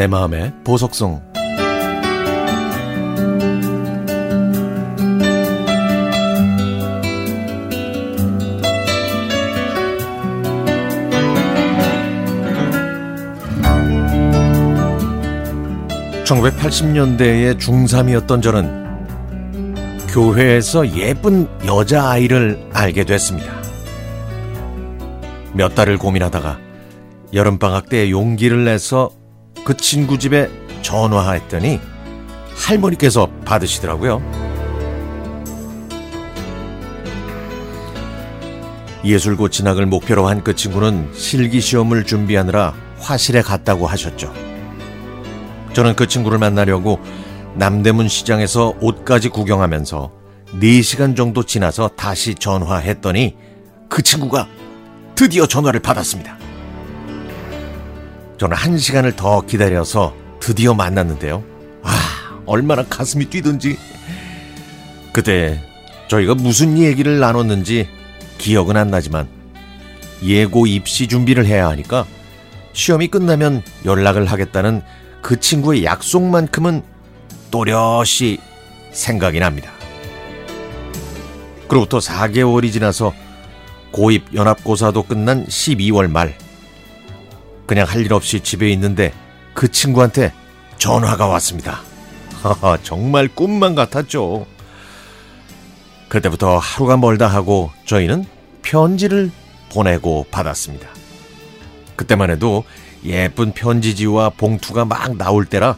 내 마음의 보석성 (1980년대의) 중3이었던 저는 교회에서 예쁜 여자아이를 알게 됐습니다. 몇 달을 고민하다가 여름방학 때 용기를 내서 그 친구 집에 전화했더니 할머니께서 받으시더라고요. 예술고 진학을 목표로 한 그 친구는 실기시험을 준비하느라 화실에 갔다고 하셨죠. 저는 그 친구를 만나려고 남대문 시장에서 옷까지 구경하면서 4시간 정도 지나서 다시 전화했더니 그 친구가 드디어 전화를 받았습니다. 저는 한 시간을 더 기다려서 드디어 만났는데요. 아, 얼마나 가슴이 뛰던지. 그때 저희가 무슨 얘기를 나눴는지 기억은 안 나지만 예고 입시 준비를 해야 하니까 시험이 끝나면 연락을 하겠다는 그 친구의 약속만큼은 또렷이 생각이 납니다. 그로부터 4개월이 지나서 고입 연합고사도 끝난 12월 말 그냥 할 일 없이 집에 있는데 그 친구한테 전화가 왔습니다. 하하, 정말 꿈만 같았죠. 그때부터 하루가 멀다 하고 저희는 편지를 보내고 받았습니다. 그때만 해도 예쁜 편지지와 봉투가 막 나올 때라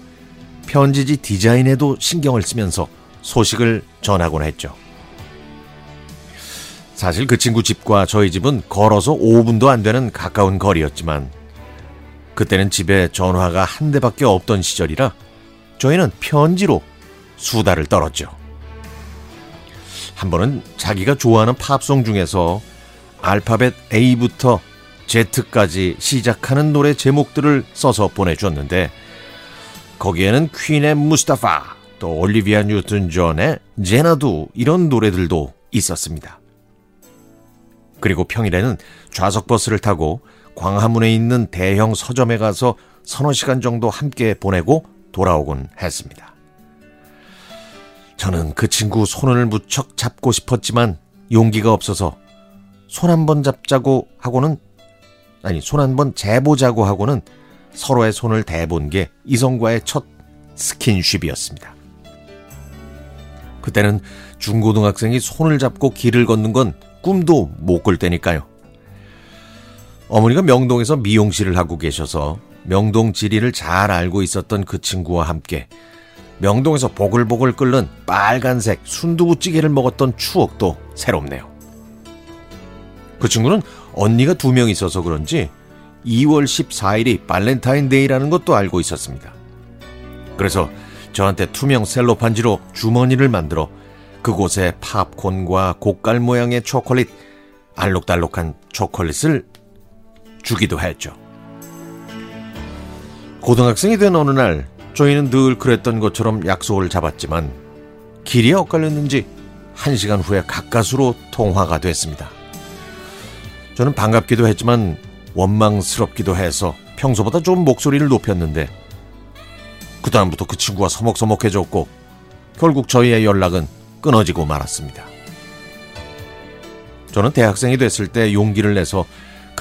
편지지 디자인에도 신경을 쓰면서 소식을 전하곤 했죠. 사실 그 친구 집과 저희 집은 걸어서 5분도 안 되는 가까운 거리였지만 그때는 집에 전화가 한 대밖에 없던 시절이라 저희는 편지로 수다를 떨었죠. 한 번은 자기가 좋아하는 팝송 중에서 알파벳 A부터 Z까지 시작하는 노래 제목들을 써서 보내줬는데 거기에는 퀸의 무스타파, 또 올리비아 뉴튼 존의 제나두 이런 노래들도 있었습니다. 그리고 평일에는 좌석 버스를 타고 광화문에 있는 대형 서점에 가서 서너 시간 정도 함께 보내고 돌아오곤 했습니다. 저는 그 친구 손을 무척 잡고 싶었지만 용기가 없어서 손 한 번 잡자고 하고는 아니 손 한 번 재보자고 하고는 서로의 손을 대본 게 이성과의 첫 스킨십이었습니다. 그때는 중고등학생이 손을 잡고 길을 걷는 건 꿈도 못 꿀 때니까요. 어머니가 명동에서 미용실을 하고 계셔서 명동 지리를 잘 알고 있었던 그 친구와 함께 명동에서 보글보글 끓는 빨간색 순두부찌개를 먹었던 추억도 새롭네요. 그 친구는 언니가 두 명 있어서 그런지 2월 14일이 발렌타인데이라는 것도 알고 있었습니다. 그래서 저한테 투명 셀로판지로 주머니를 만들어 그곳에 팝콘과 고깔 모양의 초콜릿, 알록달록한 초콜릿을 주기도 했죠. 고등학생이 된 어느 날 저희는 늘 그랬던 것처럼 약속을 잡았지만 길이 엇갈렸는지 한 시간 후에 가까스로 통화가 됐습니다. 저는 반갑기도 했지만 원망스럽기도 해서 평소보다 좀 목소리를 높였는데 그 다음부터 그 친구가 서먹서먹해졌고 결국 저희의 연락은 끊어지고 말았습니다. 저는 대학생이 됐을 때 용기를 내서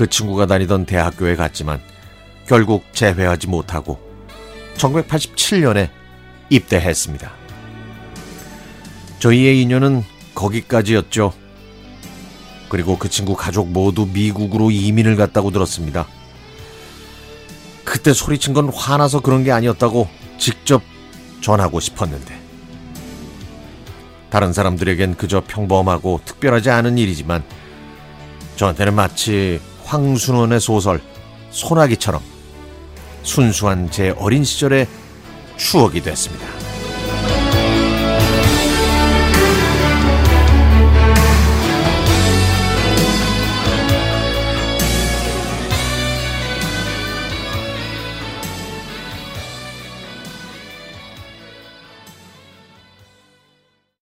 그 친구가 다니던 대학교에 갔지만 결국 재회하지 못하고 1987년에 입대했습니다. 저희의 인연은 거기까지였죠. 그리고 그 친구 가족 모두 미국으로 이민을 갔다고 들었습니다. 그때 소리친 건 화나서 그런 게 아니었다고 직접 전하고 싶었는데. 다른 사람들에겐 그저 평범하고 특별하지 않은 일이지만 저한테는 마치 황순원의 소설 소나기처럼 순수한 제 어린 시절의 추억이 됐습니다.